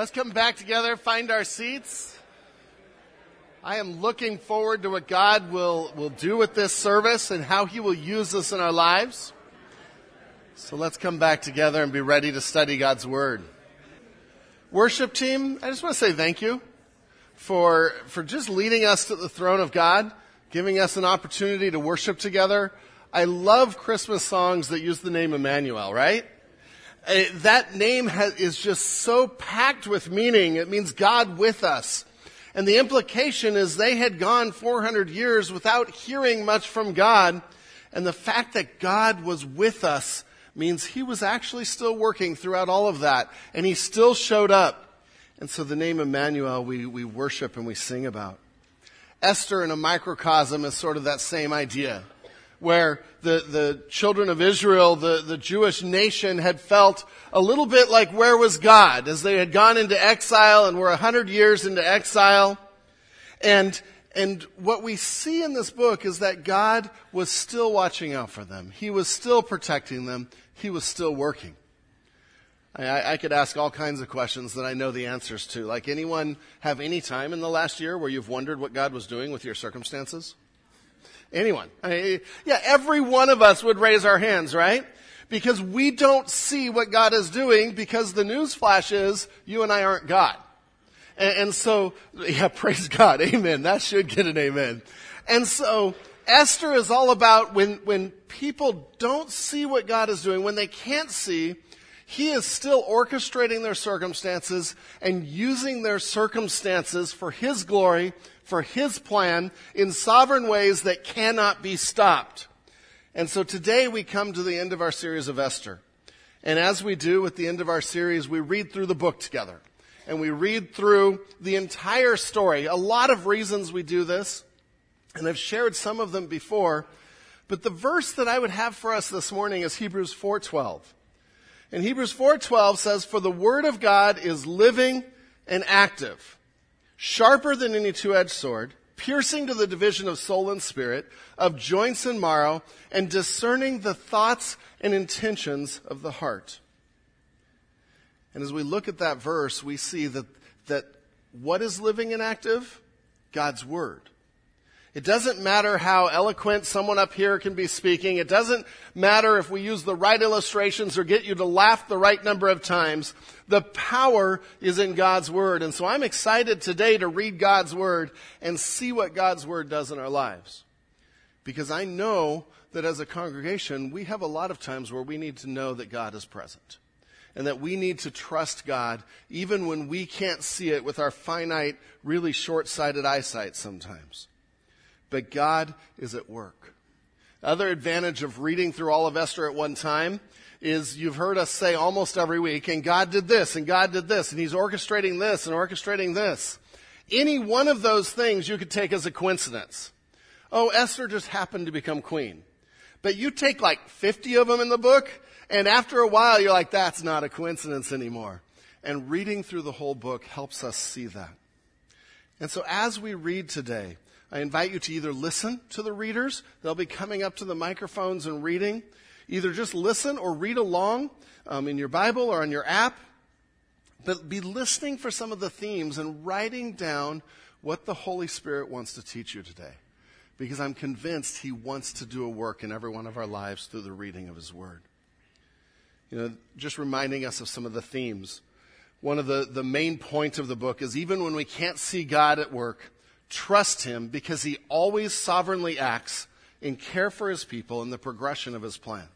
Let's come back together, find our seats. I am looking forward to what God will, will do with this service and how He will use this in our lives. So let's come back together and be ready to study God's Word. Worship team, I just want to say thank you for, for just leading us to the throne of God, giving us an opportunity to worship together. I love Christmas songs that use the name Emmanuel, right? Uh, that name has, is just so packed with meaning. It means God with us. And the implication is they had gone 400 years without hearing much from God. And the fact that God was with us means he was actually still working throughout all of that. And he still showed up. And so the name Emmanuel we, we worship and we sing about. Esther in a microcosm is sort of that same idea where the, the children of Israel, the, the Jewish nation had felt a little bit like where was God as they had gone into exile and were a hundred years into exile. And, and what we see in this book is that God was still watching out for them. He was still protecting them. He was still working. I, I, could ask all kinds of questions that I know the answers to. Like anyone have any time in the last year where you've wondered what God was doing with your circumstances? Anyone? I, yeah, every one of us would raise our hands, right? Because we don't see what God is doing because the news flash is you and I aren't God. And, and so, yeah, praise God. Amen. That should get an amen. And so, Esther is all about when, when people don't see what God is doing, when they can't see, he is still orchestrating their circumstances and using their circumstances for His glory, for His plan, in sovereign ways that cannot be stopped. And so today we come to the end of our series of Esther. And as we do at the end of our series, we read through the book together. And we read through the entire story. A lot of reasons we do this. And I've shared some of them before. But the verse that I would have for us this morning is Hebrews 4:12. And Hebrews 4:12 says for the word of God is living and active, sharper than any two-edged sword, piercing to the division of soul and spirit, of joints and marrow, and discerning the thoughts and intentions of the heart. And as we look at that verse, we see that, that what is living and active? God's Word. It doesn't matter how eloquent someone up here can be speaking. It doesn't matter if we use the right illustrations or get you to laugh the right number of times. The power is in God's Word. And so I'm excited today to read God's Word and see what God's Word does in our lives. Because I know that as a congregation, we have a lot of times where we need to know that God is present. And that we need to trust God even when we can't see it with our finite, really short-sighted eyesight sometimes but God is at work. Other advantage of reading through all of Esther at one time is you've heard us say almost every week, and God did this, and God did this, and He's orchestrating this, and orchestrating this. Any one of those things you could take as a coincidence. Oh, Esther just happened to become queen. But you take like 50 of them in the book, and after a while you're like, that's not a coincidence anymore. And reading through the whole book helps us see that. And so as we read today, I invite you to either listen to the readers. They'll be coming up to the microphones and reading. Either just listen or read along um, in your Bible or on your app. But be listening for some of the themes and writing down what the Holy Spirit wants to teach you today. Because I'm convinced He wants to do a work in every one of our lives through the reading of His Word. You know, just reminding us of some of the themes. One of the, the main points of the book is even when we can't see God at work, trust him because he always sovereignly acts and care for his people in the progression of his plan.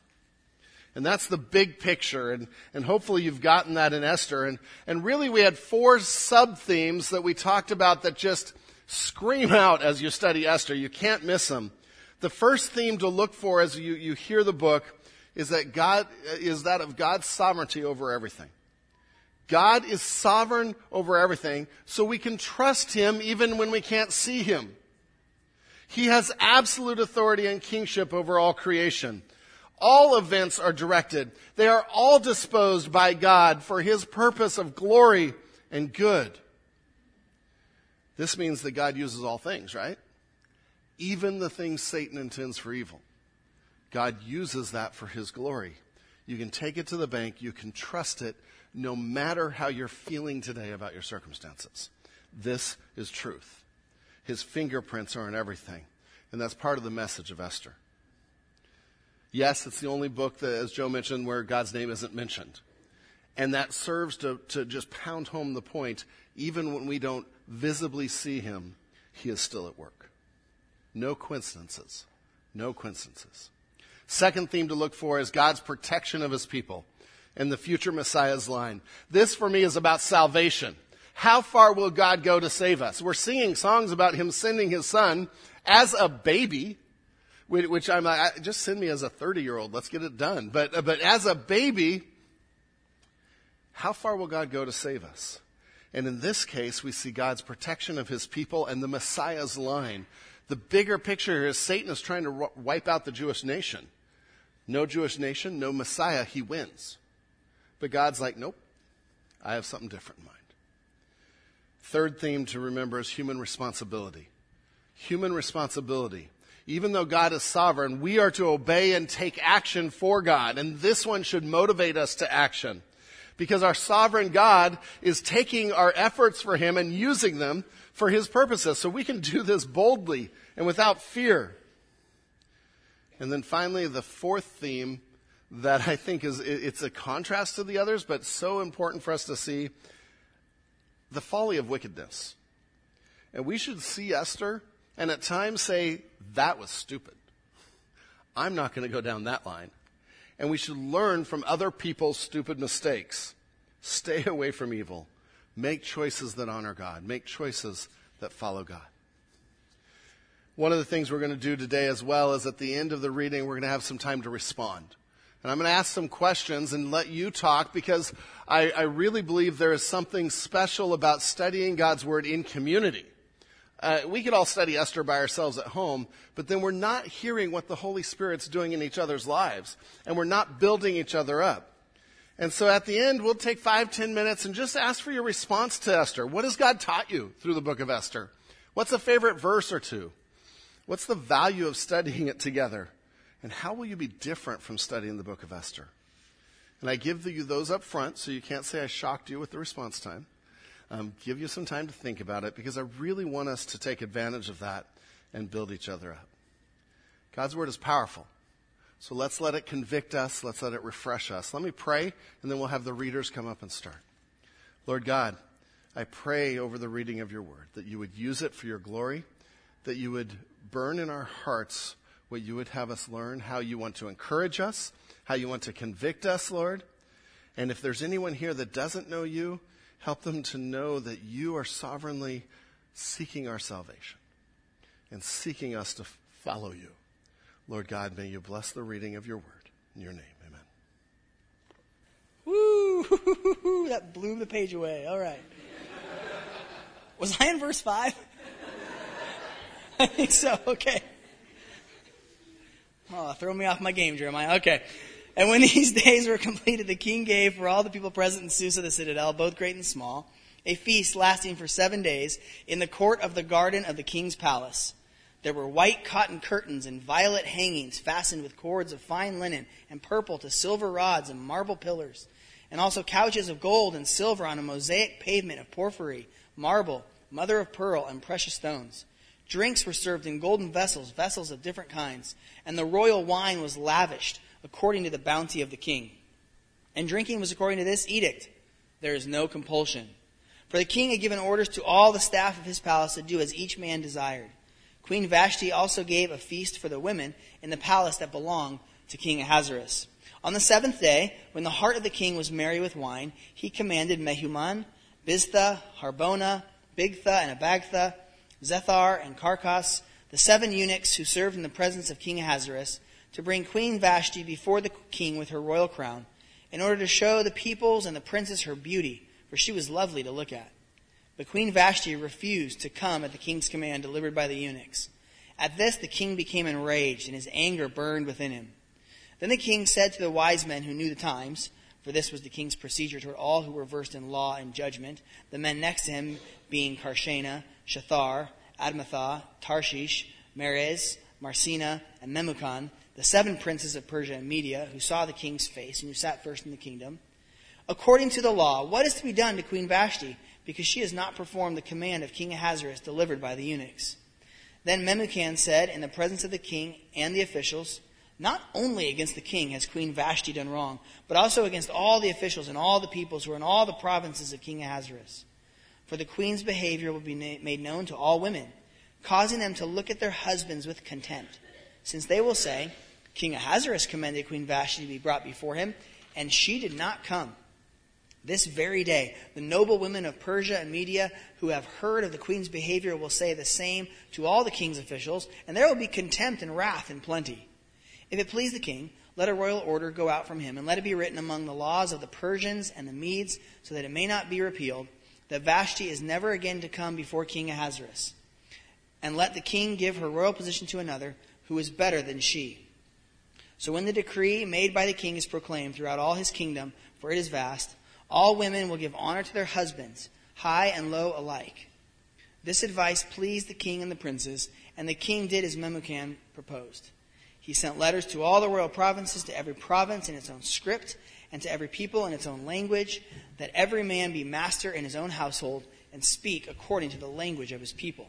And that's the big picture. And, and hopefully you've gotten that in Esther. And, and really we had four sub themes that we talked about that just scream out as you study Esther. You can't miss them. The first theme to look for as you, you hear the book is that God, is that of God's sovereignty over everything. God is sovereign over everything, so we can trust Him even when we can't see Him. He has absolute authority and kingship over all creation. All events are directed. They are all disposed by God for His purpose of glory and good. This means that God uses all things, right? Even the things Satan intends for evil. God uses that for His glory. You can take it to the bank. You can trust it no matter how you're feeling today about your circumstances. This is truth. His fingerprints are in everything. And that's part of the message of Esther. Yes, it's the only book that, as Joe mentioned, where God's name isn't mentioned. And that serves to, to just pound home the point, even when we don't visibly see him, he is still at work. No coincidences. No coincidences. Second theme to look for is God's protection of his people and the future Messiah's line. This for me is about salvation. How far will God go to save us? We're singing songs about him sending his son as a baby, which I'm like, just send me as a 30 year old. Let's get it done. But, uh, but as a baby, how far will God go to save us? And in this case, we see God's protection of his people and the Messiah's line. The bigger picture is Satan is trying to wipe out the Jewish nation. No Jewish nation, no Messiah, he wins. But God's like, nope, I have something different in mind. Third theme to remember is human responsibility. Human responsibility. Even though God is sovereign, we are to obey and take action for God. And this one should motivate us to action. Because our sovereign God is taking our efforts for Him and using them for His purposes. So we can do this boldly and without fear. And then finally, the fourth theme that I think is, it's a contrast to the others, but so important for us to see the folly of wickedness. And we should see Esther and at times say, that was stupid. I'm not going to go down that line. And we should learn from other people's stupid mistakes. Stay away from evil. Make choices that honor God. Make choices that follow God. One of the things we're going to do today as well is at the end of the reading, we're going to have some time to respond. And I'm going to ask some questions and let you talk because I, I really believe there is something special about studying God's Word in community. Uh, we could all study Esther by ourselves at home, but then we're not hearing what the Holy Spirit's doing in each other's lives, and we're not building each other up. And so at the end, we'll take five, ten minutes and just ask for your response to Esther. What has God taught you through the book of Esther? What's a favorite verse or two? What's the value of studying it together? And how will you be different from studying the book of Esther? And I give you those up front so you can't say I shocked you with the response time. Um, give you some time to think about it because I really want us to take advantage of that and build each other up. God's word is powerful. So let's let it convict us. Let's let it refresh us. Let me pray, and then we'll have the readers come up and start. Lord God, I pray over the reading of your word that you would use it for your glory, that you would burn in our hearts what you would have us learn, how you want to encourage us, how you want to convict us, Lord. And if there's anyone here that doesn't know you, help them to know that you are sovereignly seeking our salvation and seeking us to follow you. Lord God, may you bless the reading of your word. In your name, amen. Woo! That blew the page away. All right. Was I in verse 5? I think so. Okay. Oh, throw me off my game, Jeremiah. Okay. And when these days were completed, the king gave for all the people present in Susa, the citadel, both great and small, a feast lasting for seven days in the court of the garden of the king's palace. There were white cotton curtains and violet hangings fastened with cords of fine linen and purple to silver rods and marble pillars, and also couches of gold and silver on a mosaic pavement of porphyry, marble, mother of pearl, and precious stones. Drinks were served in golden vessels, vessels of different kinds, and the royal wine was lavished according to the bounty of the king. And drinking was according to this edict. There is no compulsion. For the king had given orders to all the staff of his palace to do as each man desired. Queen Vashti also gave a feast for the women in the palace that belonged to King Ahasuerus. On the seventh day, when the heart of the king was merry with wine, he commanded Mehuman, Biztha, Harbona, Bigtha, and Abagtha, Zethar, and Carkas, the seven eunuchs who served in the presence of King Ahasuerus, to bring Queen Vashti before the king with her royal crown, in order to show the peoples and the princes her beauty, for she was lovely to look at. But Queen Vashti refused to come at the king's command delivered by the eunuchs. At this the king became enraged, and his anger burned within him. Then the king said to the wise men who knew the times, for this was the king's procedure toward all who were versed in law and judgment, the men next to him being Carshena, Shathar, Admatha, Tarshish, Meres, Marsena, and Memucan, the seven princes of Persia and Media, who saw the king's face and who sat first in the kingdom. According to the law, what is to be done to Queen Vashti, because she has not performed the command of King Ahasuerus delivered by the eunuchs? Then Memucan said, in the presence of the king and the officials, Not only against the king has Queen Vashti done wrong, but also against all the officials and all the peoples who are in all the provinces of King Ahasuerus. For the queen's behavior will be made known to all women, causing them to look at their husbands with contempt, since they will say, King Ahasuerus commanded Queen Vashti to be brought before him, and she did not come. This very day, the noble women of Persia and Media who have heard of the queen's behavior will say the same to all the king's officials, and there will be contempt and wrath in plenty. If it please the king, let a royal order go out from him, and let it be written among the laws of the Persians and the Medes, so that it may not be repealed, that Vashti is never again to come before King Ahasuerus. And let the king give her royal position to another, who is better than she. So when the decree made by the king is proclaimed throughout all his kingdom, for it is vast, all women will give honor to their husbands, high and low alike. This advice pleased the king and the princes, and the king did as Memucan proposed. He sent letters to all the royal provinces, to every province in its own script, and to every people in its own language, that every man be master in his own household and speak according to the language of his people.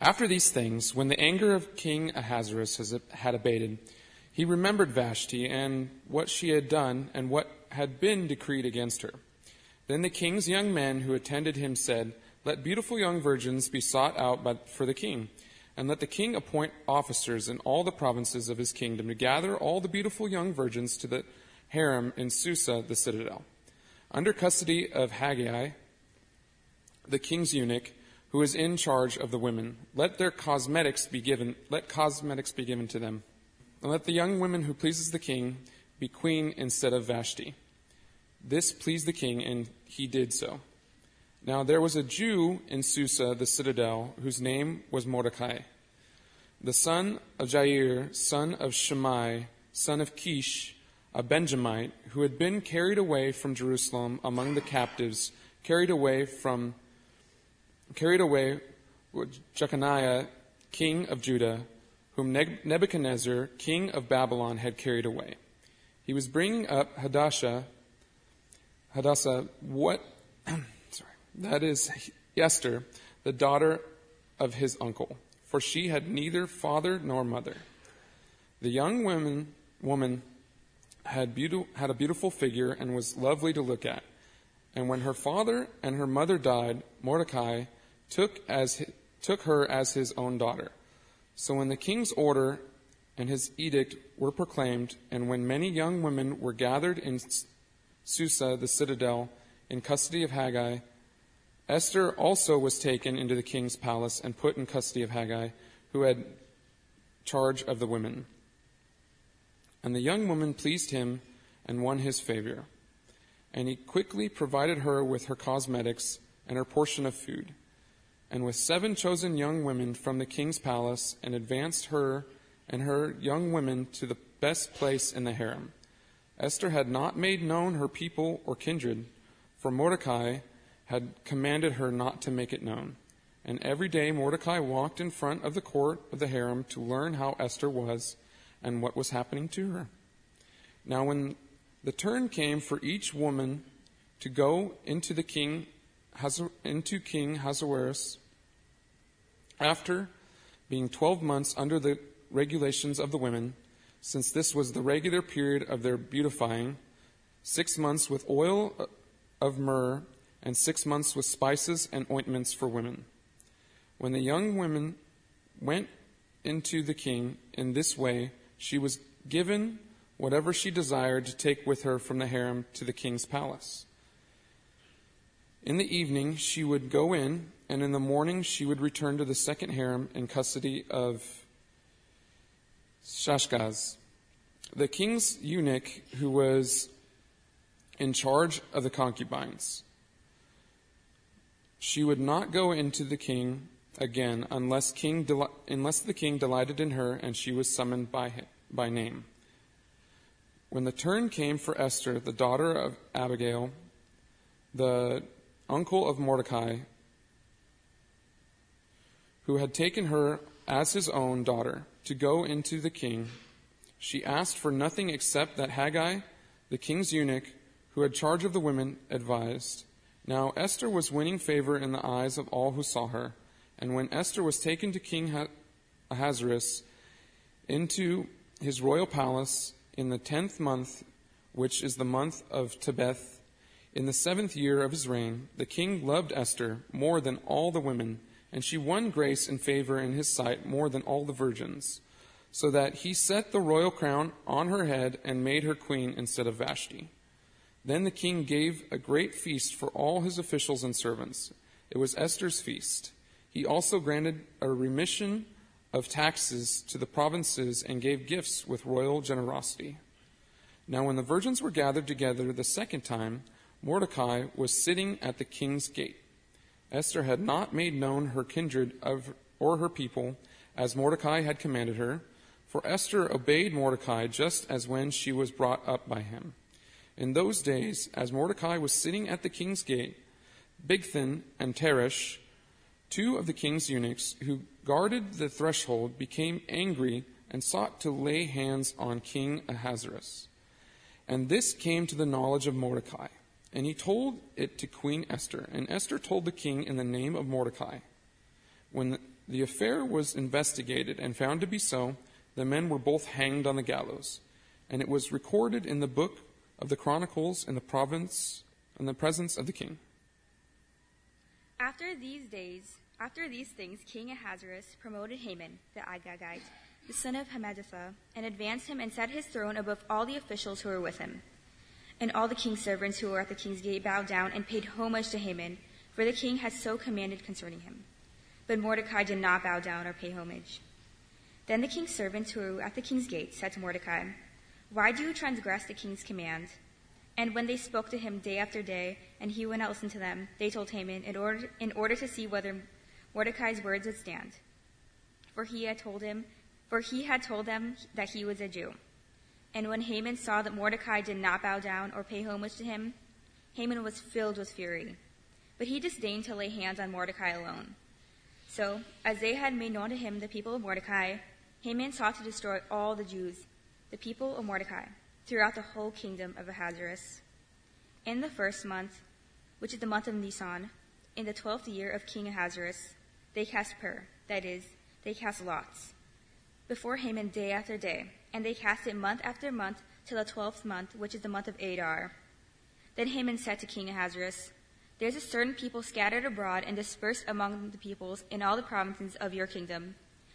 After these things, when the anger of King Ahasuerus had abated, he remembered Vashti and what she had done and what had been decreed against her. Then the king's young men who attended him said, Let beautiful young virgins be sought out for the king, and let the king appoint officers in all the provinces of his kingdom to gather all the beautiful young virgins to the harem in Susa, the citadel, under custody of Hegai, the king's eunuch, who is in charge of the women. Let their cosmetics be given. Let cosmetics be given to them, and let the young woman who pleases the king be queen instead of Vashti. This pleased the king, and he did so. Now there was a Jew in Susa, the citadel, whose name was Mordecai, the son of Jair, son of Shimei, son of Kish, a Benjamite, who had been carried away from Jerusalem among the captives, carried away from carried away with Jeconiah, king of Judah, whom Nebuchadnezzar, king of Babylon, had carried away. He was bringing up Hadassah, Hadassah, what, sorry, that is Esther, the daughter of his uncle, for she had neither father nor mother. The young woman, woman had, beauty, had a beautiful figure and was lovely to look at. And when her father and her mother died, Mordecai took, as, took her as his own daughter. So when the king's order and his edict were proclaimed, and when many young women were gathered in Susa, the citadel, in custody of Hegai. Esther also was taken into the king's palace and put in custody of Hegai, who had charge of the women. And the young woman pleased him and won his favor. And he quickly provided her with her cosmetics and her portion of food, and with seven chosen young women from the king's palace, and advanced her and her young women to the best place in the harem. Esther had not made known her people or kindred, for Mordecai had commanded her not to make it known. And every day Mordecai walked in front of the court of the harem to learn how Esther was and what was happening to her. Now, when the turn came for each woman to go into the king, into King Ahasuerus, after being twelve months under the regulations of the women, since this was the regular period of their beautifying, six months with oil uh, of myrrh, and six months with spices and ointments for women. When the young women went into the king in this way, she was given whatever she desired to take with her from the harem to the king's palace. In the evening, she would go in, and in the morning, she would return to the second harem in custody of Shaashgaz, the king's eunuch who was in charge of the concubines. She would not go into the king again unless, king unless the king delighted in her and she was summoned by, by name. When the turn came for Esther, the daughter of Abihail, the uncle of Mordecai, who had taken her as his own daughter, to go into the king, she asked for nothing except that Hegai, the king's eunuch, who had charge of the women, advised. Now Esther was winning favor in the eyes of all who saw her. And when Esther was taken to King Ahasuerus into his royal palace in the tenth month, which is the month of Tebeth, in the seventh year of his reign, the king loved Esther more than all the women, and she won grace and favor in his sight more than all the virgins, so that he set the royal crown on her head and made her queen instead of Vashti. Then the king gave a great feast for all his officials and servants. It was Esther's feast. He also granted a remission of taxes to the provinces and gave gifts with royal generosity. Now, when the virgins were gathered together the second time, Mordecai was sitting at the king's gate. Esther had not made known her kindred of, or her people, as Mordecai had commanded her, for Esther obeyed Mordecai just as when she was brought up by him. In those days, as Mordecai was sitting at the king's gate, Bigthan and Teresh, two of the king's eunuchs who guarded the threshold, became angry and sought to lay hands on King Ahasuerus. And this came to the knowledge of Mordecai. And he told it to Queen Esther. And Esther told the king in the name of Mordecai. When the affair was investigated and found to be so, the men were both hanged on the gallows. And it was recorded in the book of the Chronicles in the province in the presence of the king. After these days, after these things, King Ahasuerus promoted Haman, the Agagite, the son of Hammedatha, and advanced him and set his throne above all the officials who were with him. And all the king's servants who were at the king's gate bowed down and paid homage to Haman, for the king had so commanded concerning him. But Mordecai did not bow down or pay homage. Then the king's servants who were at the king's gate said to Mordecai, Why do you transgress the king's command? And when they spoke to him day after day, and he would not listen to them, they told Haman in order, in order to see whether Mordecai's words would stand. For he had told him, for he had told them that he was a Jew. And when Haman saw that Mordecai did not bow down or pay homage to him, Haman was filled with fury. But he disdained to lay hands on Mordecai alone. So, as they had made known to him the people of Mordecai, Haman sought to destroy all the Jews, the people of Mordecai throughout the whole kingdom of Ahasuerus. In the first month, which is the month of Nisan, in the twelfth year of King Ahasuerus, they cast pur, that is, they cast lots, before Haman day after day, and they cast it month after month till the twelfth month, which is the month of Adar. Then Haman said to King Ahasuerus, There is a certain people scattered abroad and dispersed among the peoples in all the provinces of your kingdom.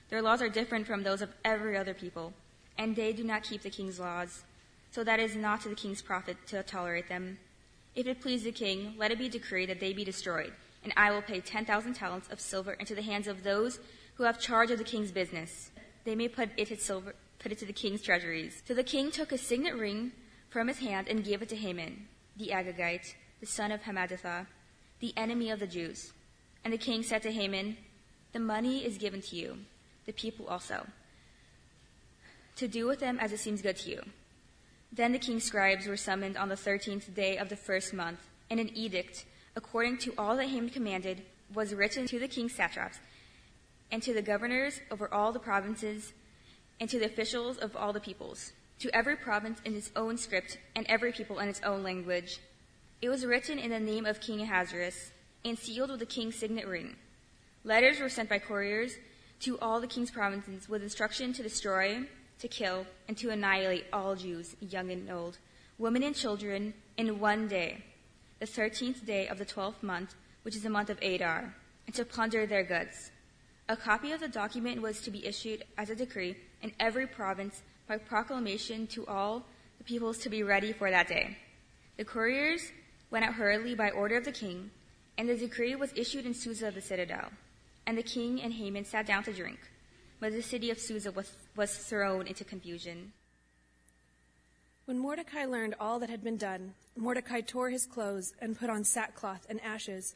Their laws are different from those of every other people, and they do not keep the king's laws so that is not to the king's profit to tolerate them. If it please the king, let it be decreed that they be destroyed, and I will pay ten thousand talents of silver into the hands of those who have charge of the king's business. They may put it, silver, put it to the king's treasuries. So the king took a signet ring from his hand and gave it to Haman, the Agagite, the son of Hammedatha, the enemy of the Jews. And the king said to Haman, The money is given to you, the people also, to do with them as it seems good to you. Then the king's scribes were summoned on the thirteenth day of the first month, and an edict, according to all that Haman commanded, was written to the king's satraps, and to the governors over all the provinces, and to the officials of all the peoples, to every province in its own script, and every people in its own language. It was written in the name of King Ahasuerus, and sealed with the king's signet ring. Letters were sent by couriers to all the king's provinces with instruction to destroy, to kill, and to annihilate all Jews, young and old, women and children, in one day, the thirteenth day of the twelfth month, which is the month of Adar, and to plunder their goods. A copy of the document was to be issued as a decree in every province by proclamation to all the peoples to be ready for that day. The couriers went out hurriedly by order of the king, and the decree was issued in Susa the citadel. And the king and Haman sat down to drink but the city of Susa was, was thrown into confusion. When Mordecai learned all that had been done, Mordecai tore his clothes and put on sackcloth and ashes,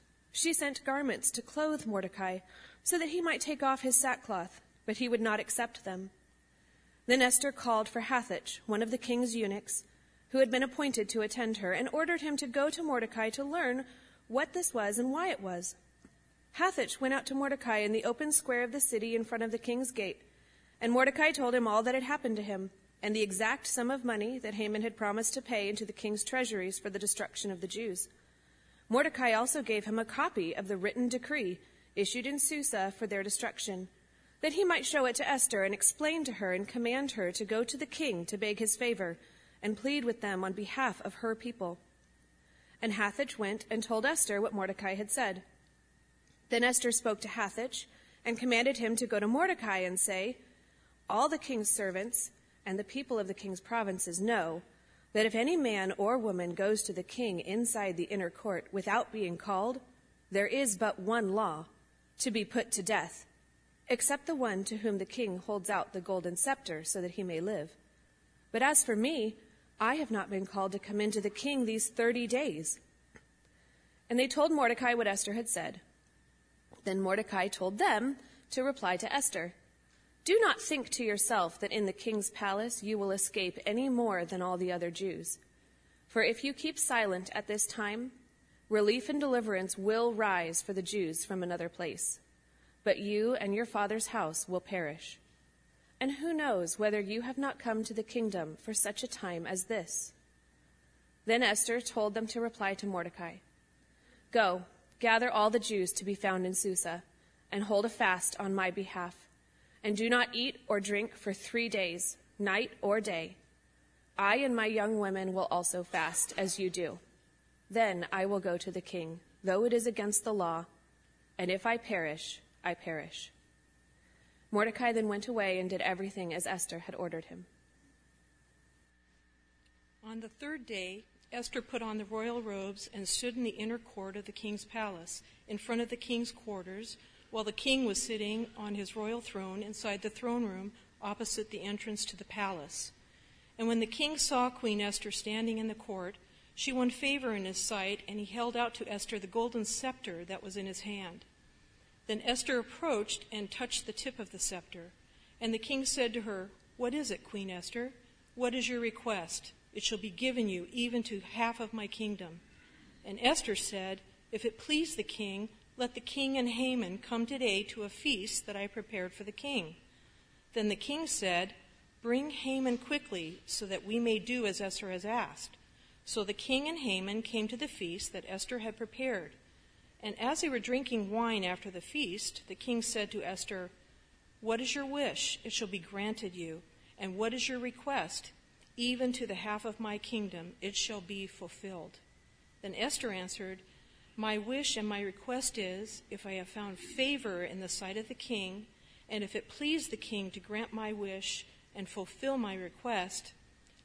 She sent garments to clothe Mordecai so that he might take off his sackcloth, but he would not accept them. Then Esther called for Hathach, one of the king's eunuchs, who had been appointed to attend her, and ordered him to go to Mordecai to learn what this was and why it was. Hathach went out to Mordecai in the open square of the city in front of the king's gate, and Mordecai told him all that had happened to him, and the exact sum of money that Haman had promised to pay into the king's treasuries for the destruction of the Jews. Mordecai also gave him a copy of the written decree issued in Susa for their destruction, that he might show it to Esther and explain to her and command her to go to the king to beg his favor and plead with them on behalf of her people. And Hathach went and told Esther what Mordecai had said. Then Esther spoke to Hathach and commanded him to go to Mordecai and say, All the king's servants and the people of the king's provinces know that if any man or woman goes to the king inside the inner court without being called, there is but one law to be put to death, except the one to whom the king holds out the golden scepter so that he may live. But as for me, I have not been called to come in to the king these thirty days. And they told Mordecai what Esther had said. Then Mordecai told them to reply to Esther. Do not think to yourself that in the king's palace you will escape any more than all the other Jews. For if you keep silent at this time, relief and deliverance will rise for the Jews from another place. But you and your father's house will perish. And who knows whether you have not come to the kingdom for such a time as this? Then Esther told them to reply to Mordecai Go, gather all the Jews to be found in Susa, and hold a fast on my behalf and do not eat or drink for three days, night or day. I and my young women will also fast, as you do. Then I will go to the king, though it is against the law, and if I perish, I perish. Mordecai then went away and did everything as Esther had ordered him. On the third day, Esther put on the royal robes and stood in the inner court of the king's palace, in front of the king's quarters while the king was sitting on his royal throne inside the throne room opposite the entrance to the palace. And when the king saw Queen Esther standing in the court, she won favor in his sight, and he held out to Esther the golden scepter that was in his hand. Then Esther approached and touched the tip of the scepter. And the king said to her, What is it, Queen Esther? What is your request? It shall be given you, even to half of my kingdom. And Esther said, If it please the king, let the king and Haman come today to a feast that I prepared for the king. Then the king said, Bring Haman quickly, so that we may do as Esther has asked. So the king and Haman came to the feast that Esther had prepared. And as they were drinking wine after the feast, the king said to Esther, What is your wish? It shall be granted you. And what is your request? Even to the half of my kingdom, it shall be fulfilled. Then Esther answered, my wish and my request is, if I have found favor in the sight of the king, and if it please the king to grant my wish and fulfill my request,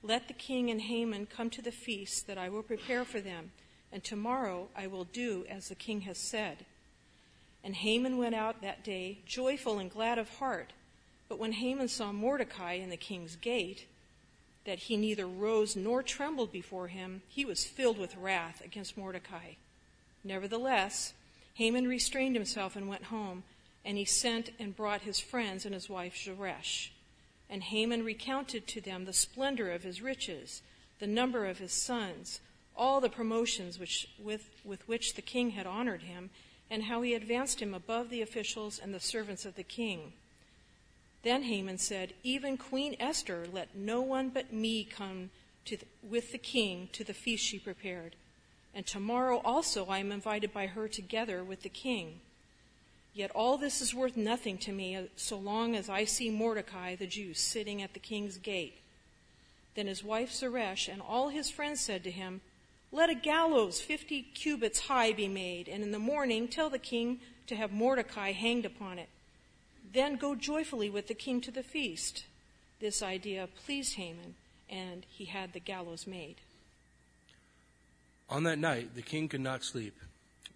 let the king and Haman come to the feast that I will prepare for them, and tomorrow I will do as the king has said. And Haman went out that day, joyful and glad of heart. But when Haman saw Mordecai in the king's gate, that he neither rose nor trembled before him, he was filled with wrath against Mordecai. Nevertheless, Haman restrained himself and went home, and he sent and brought his friends and his wife Zeresh. And Haman recounted to them the splendor of his riches, the number of his sons, all the promotions which, with, with which the king had honored him, and how he advanced him above the officials and the servants of the king. Then Haman said, Even Queen Esther let no one but me come the, with the king to the feast she prepared and tomorrow also I am invited by her together with the king. Yet all this is worth nothing to me uh, so long as I see Mordecai the Jew sitting at the king's gate. Then his wife Zeresh and all his friends said to him, Let a gallows fifty cubits high be made, and in the morning tell the king to have Mordecai hanged upon it. Then go joyfully with the king to the feast. This idea pleased Haman, and he had the gallows made. On that night, the king could not sleep,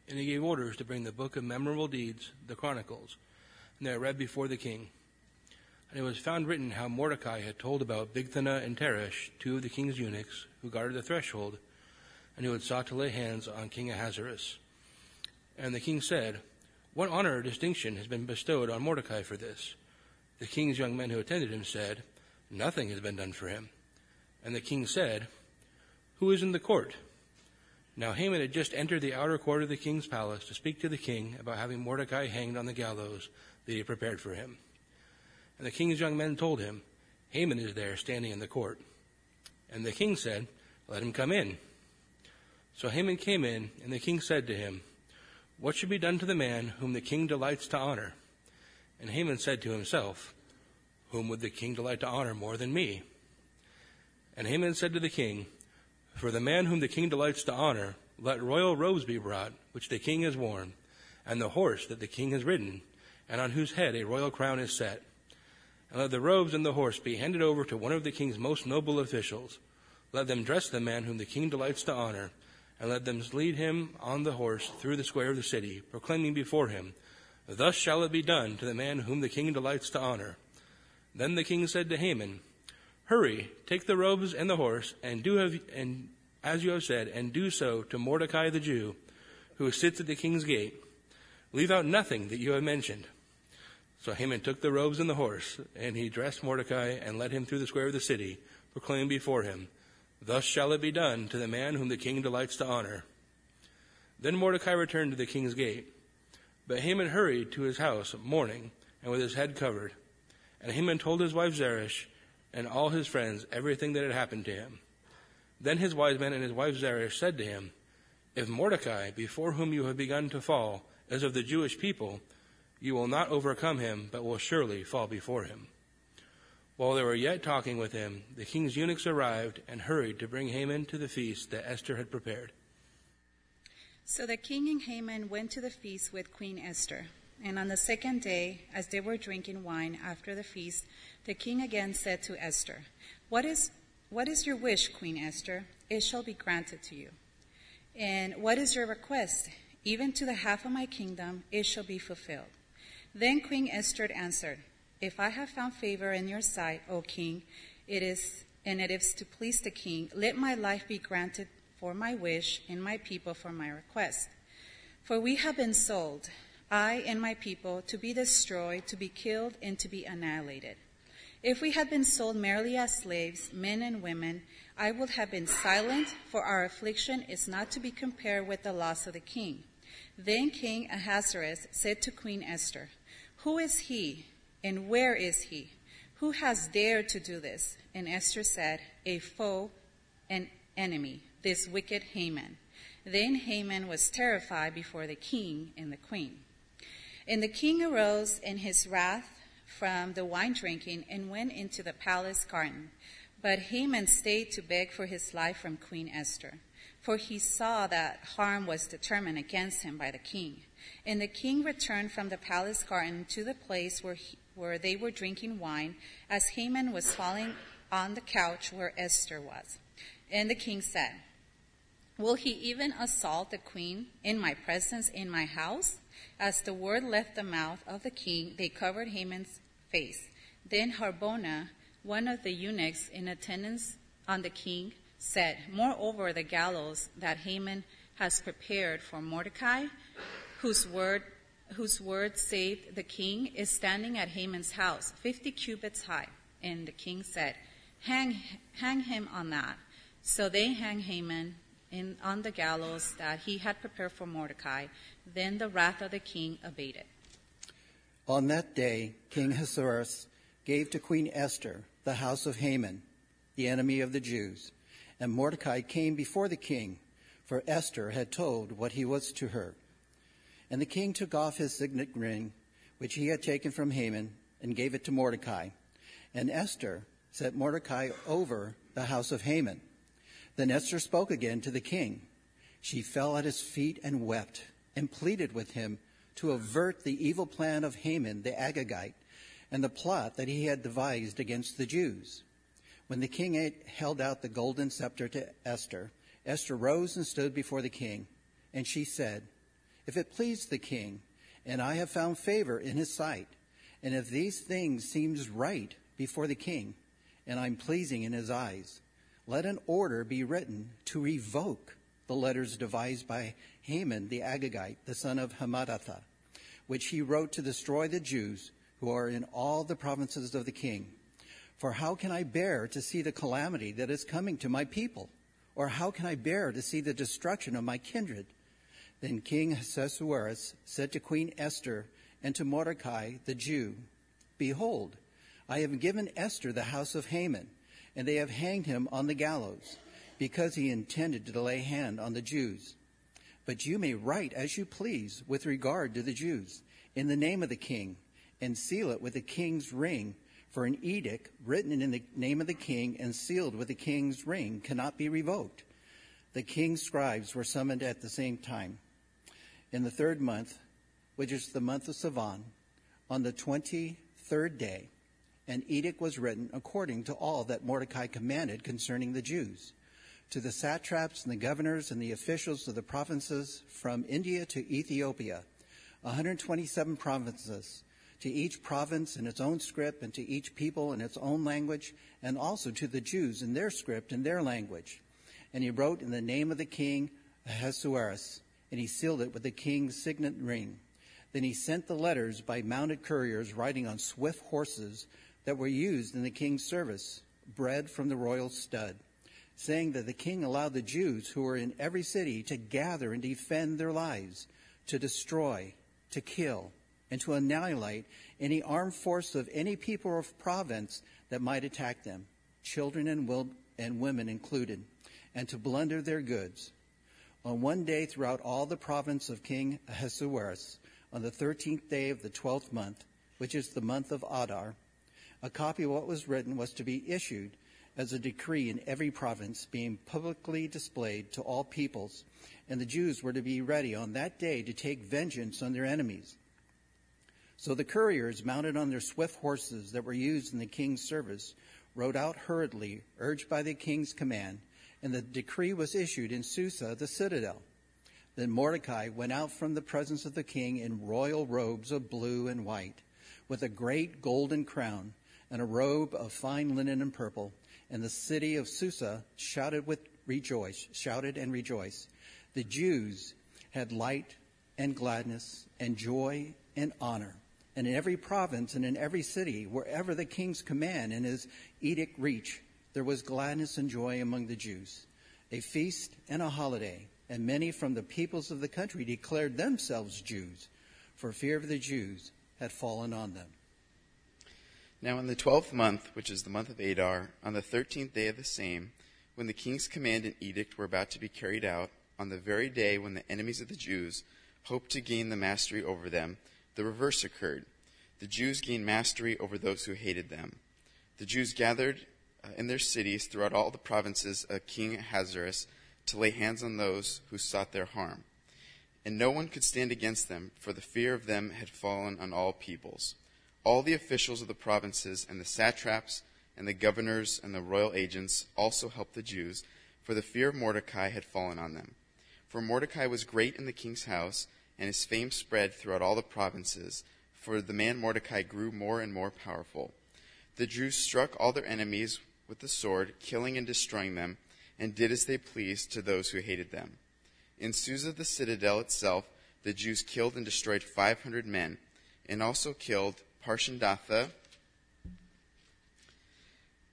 and he gave orders to bring the book of memorable deeds, the Chronicles, and they were read before the king. And it was found written how Mordecai had told about Bigthana and Teresh, two of the king's eunuchs, who guarded the threshold, and who had sought to lay hands on King Ahasuerus. And the king said, What honor or distinction has been bestowed on Mordecai for this? The king's young men who attended him said, Nothing has been done for him. And the king said, Who is in the court? Now Haman had just entered the outer court of the king's palace to speak to the king about having Mordecai hanged on the gallows that he had prepared for him. And the king's young men told him, Haman is there standing in the court. And the king said, Let him come in. So Haman came in, and the king said to him, What should be done to the man whom the king delights to honor? And Haman said to himself, Whom would the king delight to honor more than me? And Haman said to the king, For the man whom the king delights to honor, let royal robes be brought, which the king has worn, and the horse that the king has ridden, and on whose head a royal crown is set. And let the robes and the horse be handed over to one of the king's most noble officials. Let them dress the man whom the king delights to honor, and let them lead him on the horse through the square of the city, proclaiming before him, Thus shall it be done to the man whom the king delights to honor. Then the king said to Haman, Hurry, take the robes and the horse, and do have, and as you have said, and do so to Mordecai the Jew, who sits at the king's gate. Leave out nothing that you have mentioned. So Haman took the robes and the horse, and he dressed Mordecai and led him through the square of the city, proclaiming before him, Thus shall it be done to the man whom the king delights to honor. Then Mordecai returned to the king's gate. But Haman hurried to his house, mourning, and with his head covered. And Haman told his wife Zeresh and all his friends everything that had happened to him. Then his wise men and his wife Zeresh said to him, If Mordecai, before whom you have begun to fall, is of the Jewish people, you will not overcome him, but will surely fall before him. While they were yet talking with him, the king's eunuchs arrived and hurried to bring Haman to the feast that Esther had prepared. So the king and Haman went to the feast with Queen Esther. And on the second day, as they were drinking wine after the feast, the king again said to Esther, What is, what is your wish, Queen Esther? It shall be granted to you. And what is your request? Even to the half of my kingdom, it shall be fulfilled. Then Queen Esther answered, if I have found favor in your sight, O king, it is, and it is to please the king, let my life be granted for my wish and my people for my request. For we have been sold, I and my people, to be destroyed, to be killed, and to be annihilated. If we had been sold merely as slaves, men and women, I would have been silent, for our affliction is not to be compared with the loss of the king. Then King Ahasuerus said to Queen Esther, Who is he and where is he? Who has dared to do this? And Esther said, A foe, an enemy, this wicked Haman. Then Haman was terrified before the king and the queen. And the king arose in his wrath from the wine drinking and went into the palace garden. But Haman stayed to beg for his life from Queen Esther, for he saw that harm was determined against him by the king. And the king returned from the palace garden to the place where he, where they were drinking wine, as Haman was falling on the couch where Esther was. And the king said, Will he even assault the queen in my presence in my house? As the word left the mouth of the king, they covered Haman's face. Then Harbona, one of the eunuchs in attendance on the king, said, Moreover, the gallows that Haman has prepared for Mordecai, whose word whose word saved the king, is standing at Haman's house, 50 cubits high. And the king said, hang, hang him on that. So they hang Haman in, on the gallows that he had prepared for Mordecai. Then the wrath of the king abated. On that day, King Ahasuerus gave to Queen Esther the house of Haman, the enemy of the Jews. And Mordecai came before the king, for Esther had told what he was to her. And the king took off his signet ring, which he had taken from Haman, and gave it to Mordecai. And Esther set Mordecai over the house of Haman. Then Esther spoke again to the king. She fell at his feet and wept, and pleaded with him to avert the evil plan of Haman the Agagite, and the plot that he had devised against the Jews. When the king held out the golden scepter to Esther, Esther rose and stood before the king, and she said, if it please the king, and I have found favor in his sight, and if these things seems right before the king, and I'm pleasing in his eyes, let an order be written to revoke the letters devised by Haman the Agagite, the son of Hammedatha, which he wrote to destroy the Jews who are in all the provinces of the king. For how can I bear to see the calamity that is coming to my people? Or how can I bear to see the destruction of my kindred? Then King Ahasuerus said to Queen Esther and to Mordecai the Jew, Behold, I have given Esther the house of Haman, and they have hanged him on the gallows, because he intended to lay hand on the Jews. But you may write as you please with regard to the Jews, in the name of the king, and seal it with the king's ring, for an edict written in the name of the king and sealed with the king's ring cannot be revoked. The king's scribes were summoned at the same time. In the third month, which is the month of Sivan, on the twenty-third day, an edict was written according to all that Mordecai commanded concerning the Jews. To the satraps and the governors and the officials of the provinces from India to Ethiopia, 127 provinces, to each province in its own script and to each people in its own language, and also to the Jews in their script and their language. And he wrote in the name of the king Ahasuerus, and he sealed it with the king's signet ring. Then he sent the letters by mounted couriers riding on swift horses that were used in the king's service, bred from the royal stud, saying that the king allowed the Jews who were in every city to gather and defend their lives, to destroy, to kill, and to annihilate any armed force of any people or province that might attack them, children and, will, and women included, and to plunder their goods. On one day throughout all the province of King Ahasuerus, on the thirteenth day of the twelfth month, which is the month of Adar, a copy of what was written was to be issued as a decree in every province, being publicly displayed to all peoples, and the Jews were to be ready on that day to take vengeance on their enemies. So the couriers, mounted on their swift horses that were used in the king's service, rode out hurriedly, urged by the king's command, and the decree was issued in Susa, the citadel. Then Mordecai went out from the presence of the king in royal robes of blue and white, with a great golden crown, and a robe of fine linen and purple. And the city of Susa shouted with rejoice, shouted and rejoiced. The Jews had light and gladness and joy and honor and in every province and in every city, wherever the king's command and his edict reached, there was gladness and joy among the Jews, a feast and a holiday. And many from the peoples of the country declared themselves Jews, for fear of the Jews had fallen on them. Now, in the twelfth month, which is the month of Adar, on the thirteenth day of the same, when the king's command and edict were about to be carried out, on the very day when the enemies of the Jews hoped to gain the mastery over them, the reverse occurred. The Jews gained mastery over those who hated them. The Jews gathered uh, in their cities throughout all the provinces of King Ahasuerus to lay hands on those who sought their harm. And no one could stand against them, for the fear of them had fallen on all peoples. All the officials of the provinces and the satraps and the governors and the royal agents also helped the Jews, for the fear of Mordecai had fallen on them. For Mordecai was great in the king's house, and his fame spread throughout all the provinces, for the man Mordecai grew more and more powerful. The Jews struck all their enemies with the sword, killing and destroying them, and did as they pleased to those who hated them. In Susa the citadel itself, the Jews killed and destroyed 500 men, and also killed Parshandatha,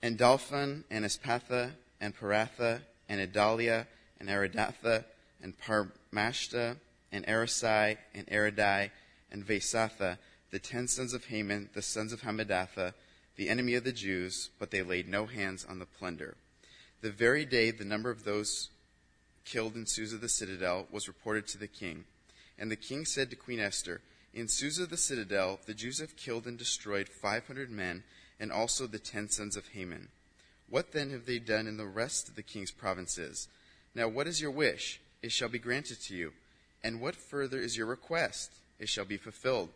and Dalphon, and Aspatha, and Poratha, and Adalia, and Aridatha, and Parmashta, and Arisai, and Aridai, and Vaizatha, the ten sons of Haman, the sons of Hammedatha, the enemy of the Jews, but they laid no hands on the plunder. The very day the number of those killed in Susa the citadel was reported to the king. And the king said to Queen Esther, In Susa the citadel, the Jews have killed and destroyed 500 men, and also the ten sons of Haman. What then have they done in the rest of the king's provinces? Now what is your wish? It shall be granted to you. And what further is your request? It shall be fulfilled.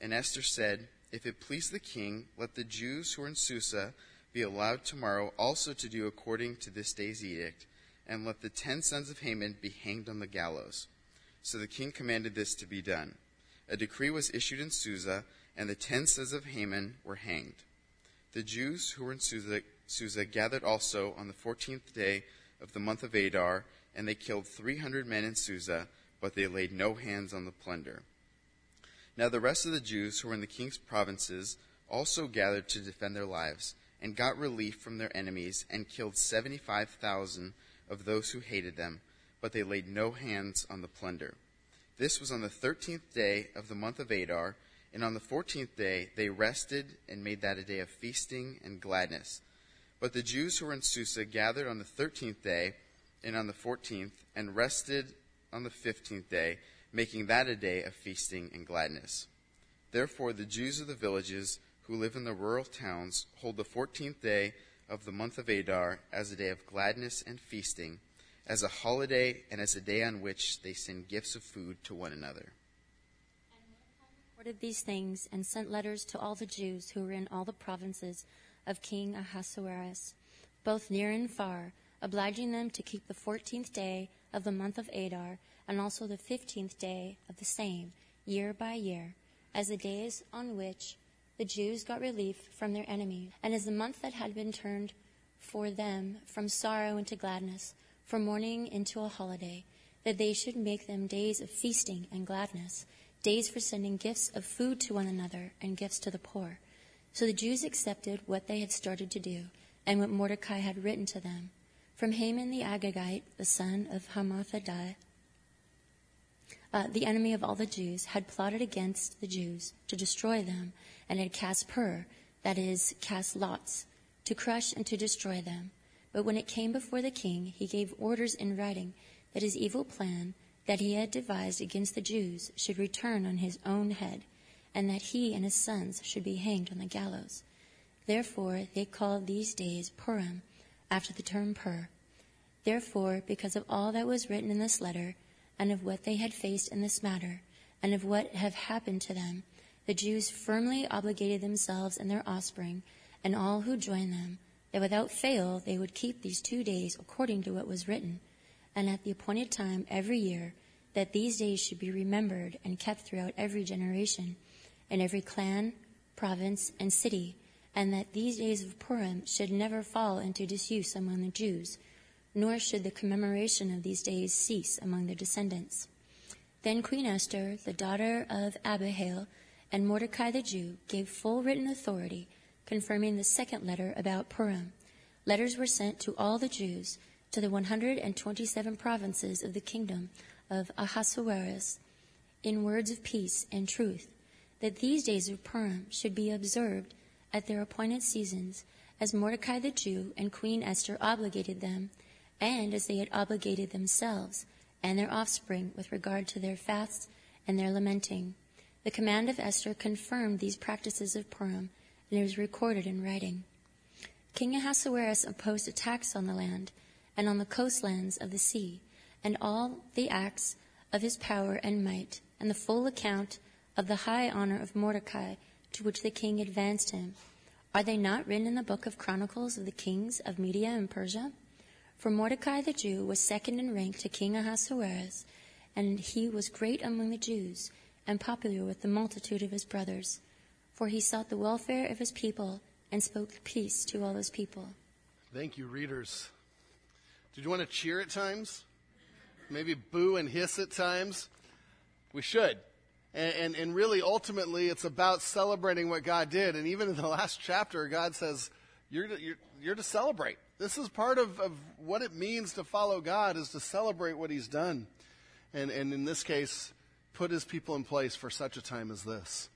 And Esther said, If it please the king, let the Jews who are in Susa be allowed tomorrow also to do according to this day's edict, and let the ten sons of Haman be hanged on the gallows. So the king commanded this to be done. A decree was issued in Susa, and the ten sons of Haman were hanged. The Jews who were in Susa, Susa gathered also on the fourteenth day of the month of Adar, and they killed 300 men in Susa, but they laid no hands on the plunder. Now the rest of the Jews who were in the king's provinces also gathered to defend their lives, and got relief from their enemies, and killed 75,000 of those who hated them, but they laid no hands on the plunder. This was on the thirteenth day of the month of Adar, and on the fourteenth day they rested and made that a day of feasting and gladness. But the Jews who were in Susa gathered on the thirteenth day and on the fourteenth, and rested on the fifteenth day, making that a day of feasting and gladness. Therefore the Jews of the villages who live in the rural towns hold the fourteenth day of the month of Adar as a day of gladness and feasting, as a holiday, and as a day on which they send gifts of food to one another. Reported these things and sent letters to all the Jews who were in all the provinces of King Ahasuerus, both near and far, obliging them to keep the fourteenth day of the month of Adar, and also the fifteenth day of the same, year by year, as the days on which the Jews got relief from their enemies, and as the month that had been turned for them from sorrow into gladness, from mourning into a holiday, that they should make them days of feasting and gladness, days for sending gifts of food to one another and gifts to the poor. So the Jews accepted what they had started to do, and what Mordecai had written to them. From Haman the Agagite, the son of Hammedatha, uh, the enemy of all the Jews, had plotted against the Jews to destroy them, and had cast pur, that is, cast lots, to crush and to destroy them. But when it came before the king, he gave orders in writing that his evil plan that he had devised against the Jews should return on his own head, and that he and his sons should be hanged on the gallows. Therefore they called these days Purim, after the term Pur. Therefore, because of all that was written in this letter, and of what they had faced in this matter, and of what had happened to them, the Jews firmly obligated themselves and their offspring, and all who joined them, that without fail they would keep these two days according to what was written, and at the appointed time every year, that these days should be remembered and kept throughout every generation, in every clan, province, and city, and that these days of Purim should never fall into disuse among the Jews, nor should the commemoration of these days cease among their descendants. Then Queen Esther, the daughter of Abihail, and Mordecai the Jew gave full written authority confirming the second letter about Purim. Letters were sent to all the Jews, to the 127 provinces of the kingdom of Ahasuerus, in words of peace and truth, that these days of Purim should be observed at their appointed seasons, as Mordecai the Jew and Queen Esther obligated them, and as they had obligated themselves and their offspring with regard to their fasts and their lamenting. The command of Esther confirmed these practices of Purim, and it was recorded in writing. King Ahasuerus imposed a tax on the land and on the coastlands of the sea, and all the acts of his power and might, and the full account of the high honor of Mordecai to which the king advanced him. Are they not written in the book of Chronicles of the kings of Media and Persia? For Mordecai the Jew was second in rank to King Ahasuerus, and he was great among the Jews, and popular with the multitude of his brothers. For he sought the welfare of his people, and spoke peace to all his people. Thank you, readers. Did you want to cheer at times? Maybe boo and hiss at times? We should. And, and, and, really, ultimately, it's about celebrating what God did. And even in the last chapter, God says, you're to, you're, you're to celebrate. This is part of, of what it means to follow God, is to celebrate what He's done. And, and in this case, put His people in place for such a time as this.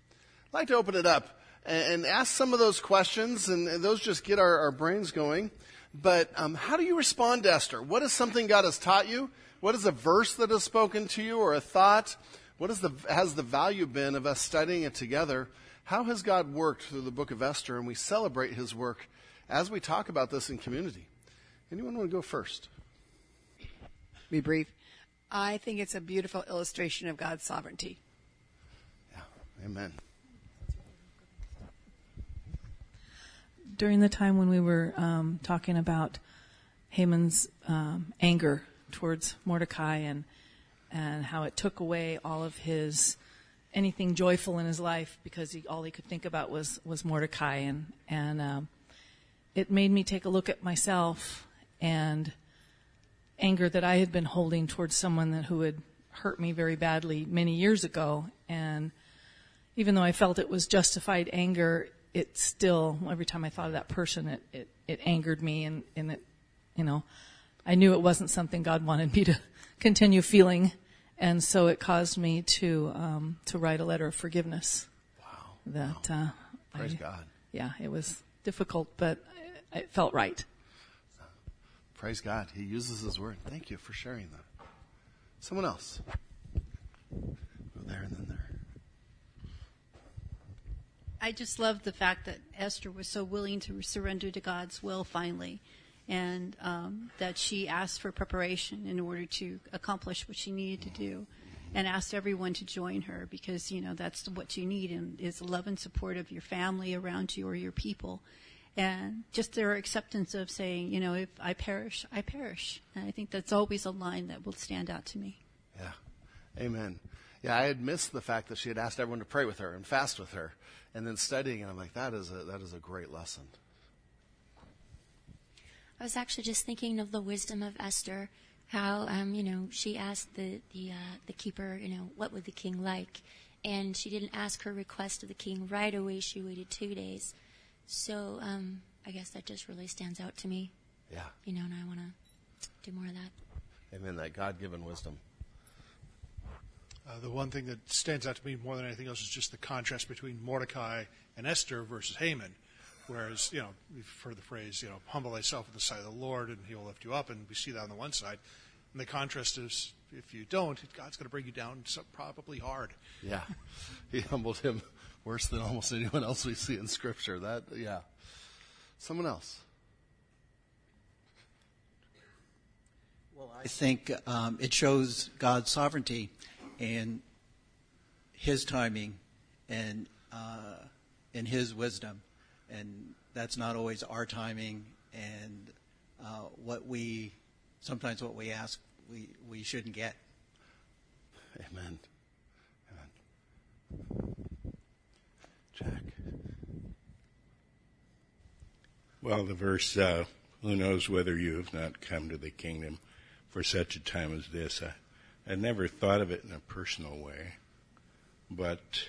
I'd like to open it up and, and ask some of those questions, and, and those just get our, our brains going. But um, how do you respond to Esther? What is something God has taught you? What is a verse that has spoken to you or a thought? What is the, has the value been of us studying it together? How has God worked through the book of Esther? And we celebrate his work as we talk about this in community. Anyone want to go first? Be brief. I think it's a beautiful illustration of God's sovereignty. Yeah, amen. During the time when we were um, talking about Haman's um, anger towards Mordecai and and how it took away all of his anything joyful in his life because he, all he could think about was was Mordecai and and um, it made me take a look at myself and anger that I had been holding towards someone that, who had hurt me very badly many years ago. And even though I felt it was justified anger, it still, every time I thought of that person, it, it, it angered me and, and it, you know, I knew it wasn't something God wanted me to continue feeling. And so it caused me to, um, to write a letter of forgiveness. Wow. That, uh, Praise I- God. Yeah, it was difficult, but it felt right. Praise God. He uses His word. Thank you for sharing that. Someone else. Go there and then there. I just love the fact that Esther was so willing to surrender to God's will finally, and um, that she asked for preparation in order to accomplish what she needed to do, and asked everyone to join her because you know that's what you need and is love and support of your family around you or your people, and just their acceptance of saying, you know, if I perish, I perish, and I think that's always a line that will stand out to me. Yeah. Amen. Yeah, I had missed the fact that she had asked everyone to pray with her and fast with her. And then studying it, I'm like, that is a, that is a great lesson. I was actually just thinking of the wisdom of Esther, how um, you know she asked the the uh, the keeper, you know, what would the king like, and she didn't ask her request of the king right away. She waited two days. So um, I guess that just really stands out to me. Yeah. You know, and I want to do more of that. Amen. That God given wisdom. Uh, the one thing that stands out to me more than anything else is just the contrast between Mordecai and Esther versus Haman. Whereas, you know, we've heard the phrase, you know, humble thyself in the sight of the Lord and he will lift you up, and we see that on the one side. And the contrast is, if you don't, God's going to bring you down so probably hard. Yeah. He humbled him worse than almost anyone else we see in Scripture. That, yeah. Someone else. Well, I think um, it shows God's sovereignty and His timing and uh, and His wisdom, and that's not always our timing. And uh, what we sometimes what we ask, we we shouldn't get. Amen. Amen. Jack. Well, the verse, uh, who knows whether you have not come to the kingdom for such a time as this. I, I never thought of it in a personal way, but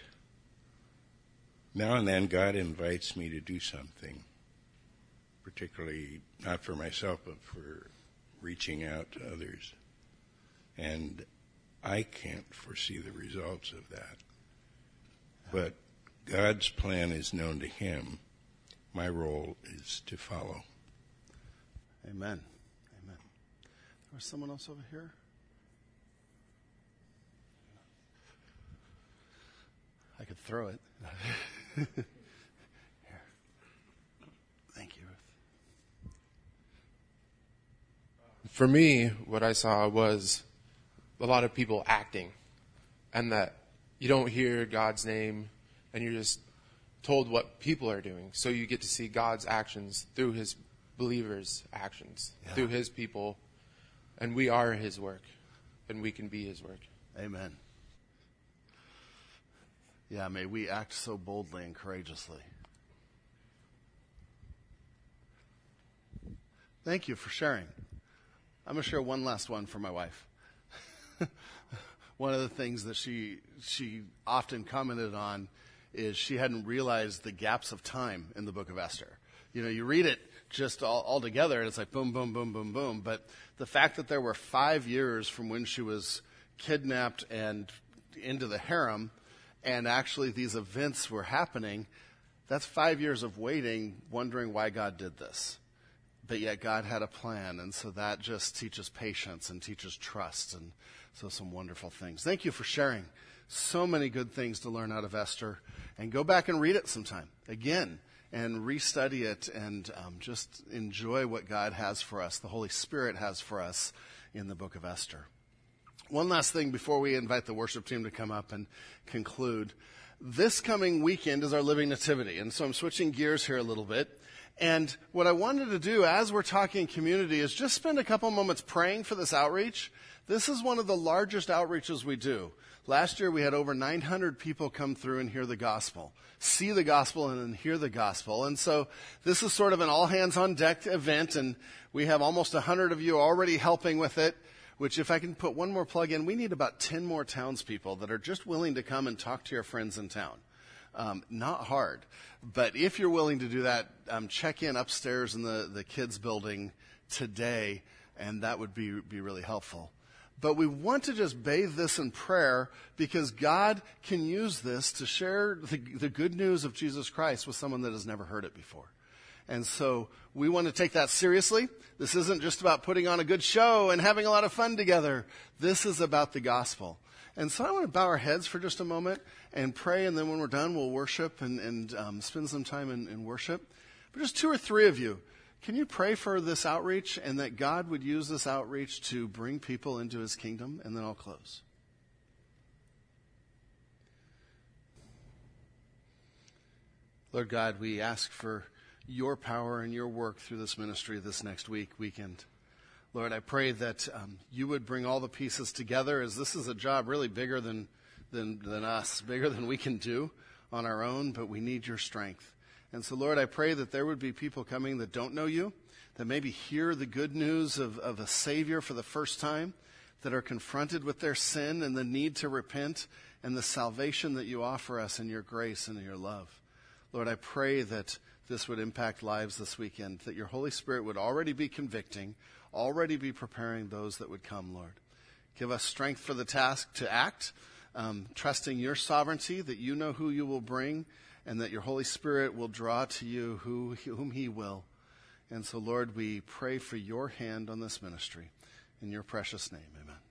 now and then God invites me to do something, particularly not for myself, but for reaching out to others. And I can't foresee the results of that. But God's plan is known to Him. My role is to follow. Amen. Amen. There's someone else over here? I could throw it. here. Thank you, Ruth. For me, what I saw was a lot of people acting, and that you don't hear God's name, and you're just told what people are doing. So you get to see God's actions through His believers' actions, Yeah. through His people, and we are His work, and we can be His work. Amen. Yeah, may we act so boldly and courageously. Thank you for sharing. I'm going to share one last one for my wife. one of the things that she she often commented on is she hadn't realized the gaps of time in the book of Esther. You know, you read it just all, all together and it's like boom, boom, boom, boom, boom. But the fact that there were five years from when she was kidnapped and into the harem and actually these events were happening, that's five years of waiting, wondering why God did this. But yet God had a plan, and so that just teaches patience and teaches trust, and so some wonderful things. Thank you for sharing. So many good things to learn out of Esther, and go back and read it sometime again, and restudy it, and um, just enjoy what God has for us, the Holy Spirit has for us in the book of Esther. One last thing before we invite the worship team to come up and conclude. This coming weekend is our Living Nativity, and so I'm switching gears here a little bit. And what I wanted to do as we're talking community is just spend a couple moments praying for this outreach. This is one of the largest outreaches we do. Last year we had over 900 people come through and hear the gospel, see the gospel and then hear the gospel. And so this is sort of an all hands on deck event and we have almost 100 of you already helping with it which if I can put one more plug in, we need about 10 more townspeople that are just willing to come and talk to your friends in town. Um, not hard. But if you're willing to do that, um, check in upstairs in the, the kids building today, and that would be, be really helpful. But we want to just bathe this in prayer because God can use this to share the, the good news of Jesus Christ with someone that has never heard it before. And so we want to take that seriously. This isn't just about putting on a good show and having a lot of fun together. This is about the gospel. And so I want to bow our heads for just a moment and pray, and then when we're done, we'll worship and, and um, spend some time in, in worship. But just two or three of you, can you pray for this outreach and that God would use this outreach to bring people into his kingdom? And then I'll close. Lord God, we ask for your power and your work through this ministry this next week, weekend. Lord, I pray that um, you would bring all the pieces together as this is a job really bigger than, than, than us, bigger than we can do on our own, but we need your strength. And so, Lord, I pray that there would be people coming that don't know you, that maybe hear the good news of, of a Savior for the first time, that are confronted with their sin and the need to repent and the salvation that you offer us in your grace and in your love. Lord, I pray that this would impact lives this weekend, that your Holy Spirit would already be convicting, already be preparing those that would come, Lord. Give us strength for the task to act, um, trusting your sovereignty, that you know who you will bring, and that your Holy Spirit will draw to you who, whom he will. And so, Lord, we pray for your hand on this ministry. In your precious name, amen.